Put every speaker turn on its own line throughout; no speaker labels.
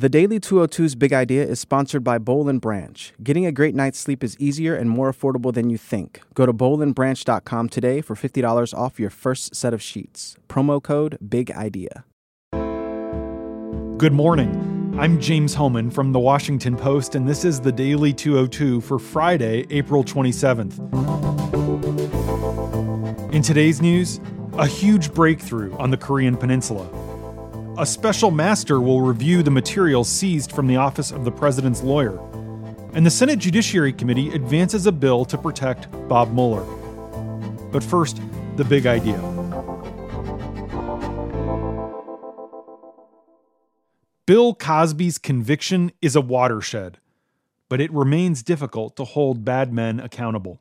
The Daily 202's Big Idea is sponsored by Boll and Branch. Getting a great night's sleep is easier and more affordable than you think. Go to bollandbranch.com today for $50 off your first set of sheets. Promo code BIG IDEA.
Good morning. I'm James Hohmann from The Washington Post, and this is the Daily 202 for Friday, April 27th. In today's news, a huge breakthrough on the Korean Peninsula a special master will review the materials seized from the office of the president's lawyer. And the Senate Judiciary Committee advances a bill to protect Bob Mueller. But first, the big idea. Bill Cosby's conviction is a watershed, but it remains difficult to hold bad men accountable.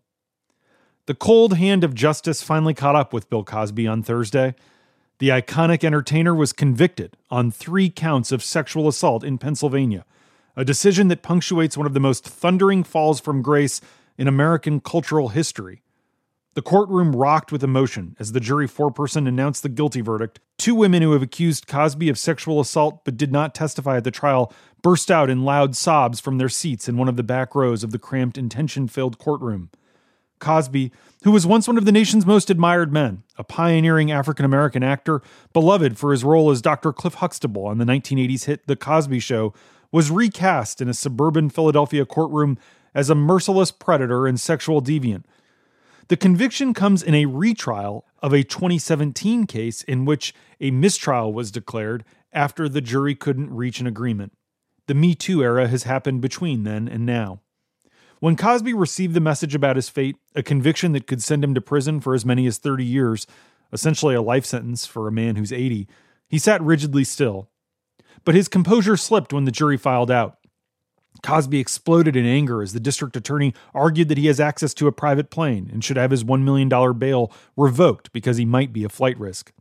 The cold hand of justice finally caught up with Bill Cosby on Thursday the iconic entertainer was convicted on three counts of sexual assault in Pennsylvania, a decision that punctuates one of the most thundering falls from grace in American cultural history. The courtroom rocked with emotion as the jury foreperson announced the guilty verdict. Two women who have accused Cosby of sexual assault but did not testify at the trial burst out in loud sobs from their seats in one of the back rows of the cramped and tension filled courtroom. Cosby, who was once one of the nation's most admired men, a pioneering African American actor, beloved for his role as Dr. Cliff Huxtable on the 1980s hit The Cosby Show, was recast in a suburban Philadelphia courtroom as a merciless predator and sexual deviant. The conviction comes in a retrial of a 2017 case in which a mistrial was declared after the jury couldn't reach an agreement. The Me Too era has happened between then and now. When Cosby received the message about his fate, a conviction that could send him to prison for as many as 30 years, essentially a life sentence for a man who's 80, he sat rigidly still. But his composure slipped when the jury filed out. Cosby exploded in anger as the district attorney argued that he has access to a private plane and should have his $1 million bail revoked because he might be a flight risk.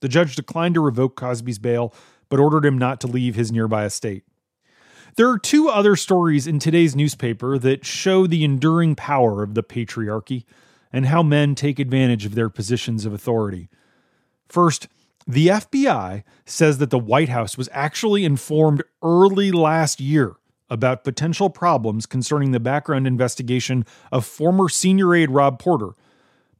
The judge declined to revoke Cosby's bail, but ordered him not to leave his nearby estate. There are two other stories in today's newspaper that show the enduring power of the patriarchy and how men take advantage of their positions of authority. First, the FBI says that the White House was actually informed early last year about potential problems concerning the background investigation of former senior aide Rob Porter,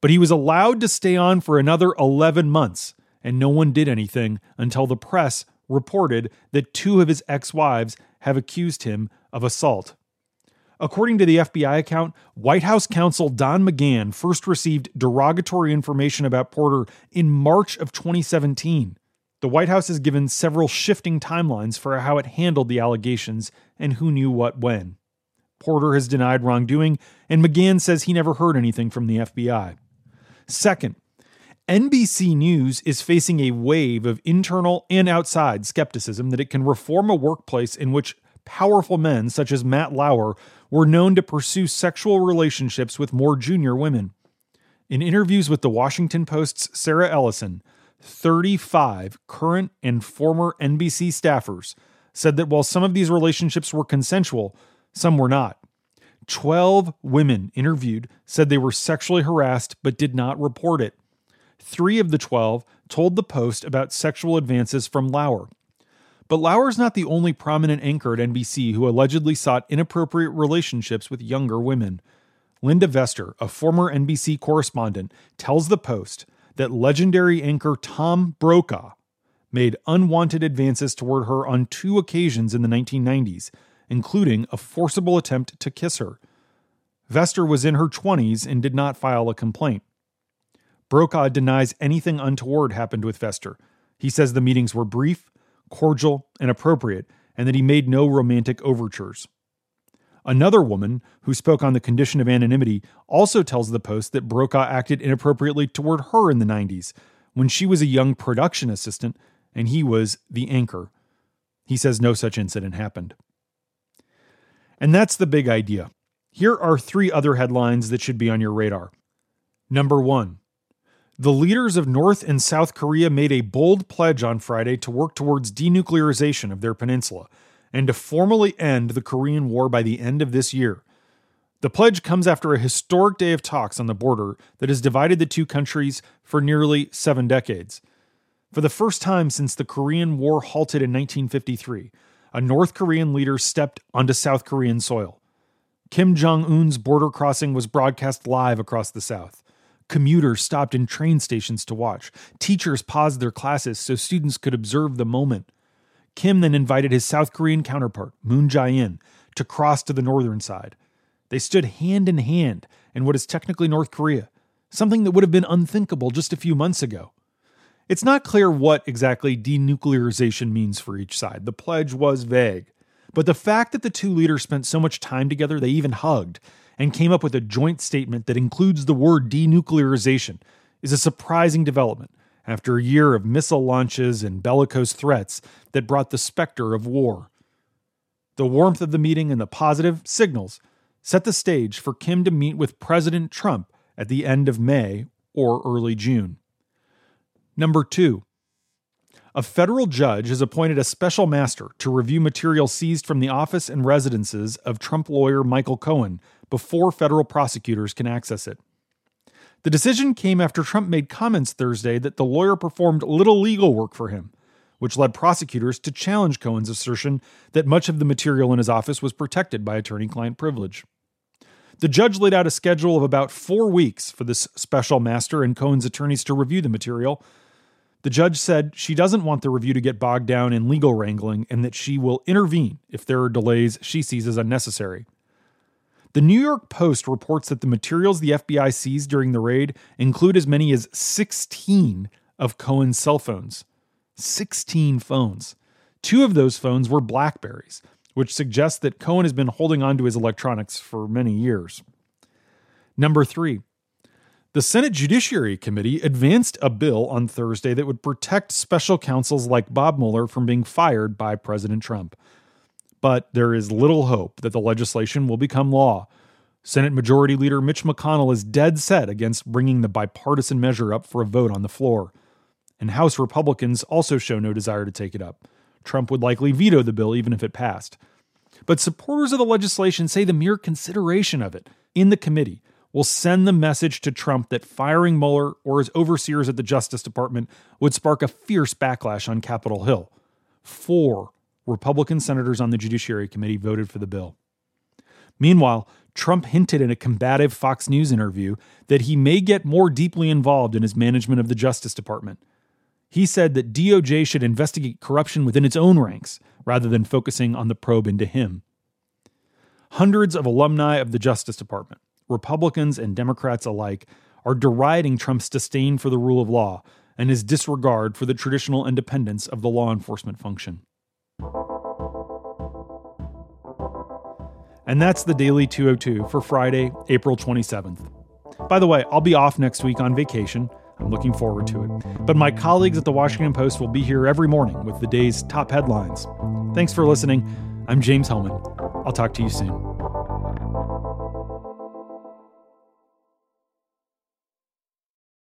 but he was allowed to stay on for another 11 months, and no one did anything until the press reported that two of his ex wives have accused him of assault. According to the FBI account, White House counsel Don McGahn first received derogatory information about Porter in March of 2017. The White House has given several shifting timelines for how it handled the allegations and who knew what when. Porter has denied wrongdoing, and McGahn says he never heard anything from the FBI. Second, NBC News is facing a wave of internal and outside skepticism that it can reform a workplace in which powerful men such as Matt Lauer were known to pursue sexual relationships with more junior women. In interviews with the Washington Post's Sarah Ellison, 35 current and former NBC staffers said that while some of these relationships were consensual, some were not. 12 women interviewed said they were sexually harassed but did not report it. Three of the 12 told the Post about sexual advances from Lauer. But Lauer is not the only prominent anchor at NBC who allegedly sought inappropriate relationships with younger women. Linda Vester, a former NBC correspondent, tells the Post that legendary anchor Tom Brokaw made unwanted advances toward her on two occasions in the 1990s, including a forcible attempt to kiss her. Vester was in her 20s and did not file a complaint. Brokaw denies anything untoward happened with Vester. He says the meetings were brief, cordial, and appropriate, and that he made no romantic overtures. Another woman, who spoke on the condition of anonymity, also tells the Post that Brokaw acted inappropriately toward her in the 90s, when she was a young production assistant and he was the anchor. He says no such incident happened. And that's the big idea. Here are three other headlines that should be on your radar. Number one the leaders of North and South Korea made a bold pledge on Friday to work towards denuclearization of their peninsula and to formally end the Korean War by the end of this year. The pledge comes after a historic day of talks on the border that has divided the two countries for nearly seven decades. For the first time since the Korean War halted in 1953, a North Korean leader stepped onto South Korean soil. Kim Jong un's border crossing was broadcast live across the South. Commuters stopped in train stations to watch. Teachers paused their classes so students could observe the moment. Kim then invited his South Korean counterpart, Moon Jae-in, to cross to the northern side. They stood hand in hand in what is technically North Korea, something that would have been unthinkable just a few months ago. It's not clear what exactly denuclearization means for each side. The pledge was vague. But the fact that the two leaders spent so much time together, they even hugged, and came up with a joint statement that includes the word denuclearization, is a surprising development after a year of missile launches and bellicose threats that brought the specter of war. The warmth of the meeting and the positive signals set the stage for Kim to meet with President Trump at the end of May or early June. Number two, a federal judge has appointed a special master to review material seized from the office and residences of Trump lawyer Michael Cohen before federal prosecutors can access it. The decision came after Trump made comments Thursday that the lawyer performed little legal work for him, which led prosecutors to challenge Cohen's assertion that much of the material in his office was protected by attorney client privilege. The judge laid out a schedule of about four weeks for this special master and Cohen's attorneys to review the material, the judge said she doesn't want the review to get bogged down in legal wrangling and that she will intervene if there are delays she sees as unnecessary. The New York Post reports that the materials the FBI seized during the raid include as many as 16 of Cohen's cell phones. 16 phones. Two of those phones were Blackberries, which suggests that Cohen has been holding on to his electronics for many years. Number three, the Senate Judiciary Committee advanced a bill on Thursday that would protect special counsels like Bob Mueller from being fired by President Trump. But there is little hope that the legislation will become law. Senate Majority Leader Mitch McConnell is dead set against bringing the bipartisan measure up for a vote on the floor. And House Republicans also show no desire to take it up. Trump would likely veto the bill even if it passed. But supporters of the legislation say the mere consideration of it in the committee will send the message to Trump that firing Mueller or his overseers at the Justice Department would spark a fierce backlash on Capitol Hill. Four Republican senators on the Judiciary Committee voted for the bill. Meanwhile, Trump hinted in a combative Fox News interview that he may get more deeply involved in his management of the Justice Department. He said that DOJ should investigate corruption within its own ranks rather than focusing on the probe into him. Hundreds of alumni of the Justice Department, Republicans and Democrats alike are deriding Trump's disdain for the rule of law and his disregard for the traditional independence of the law enforcement function. And that's the Daily 202 for Friday, April 27th. By the way, I'll be off next week on vacation. I'm looking forward to it. But my colleagues at the Washington Post will be here every morning with the day's top headlines. Thanks for listening. I'm James Hohmann. I'll talk to you soon.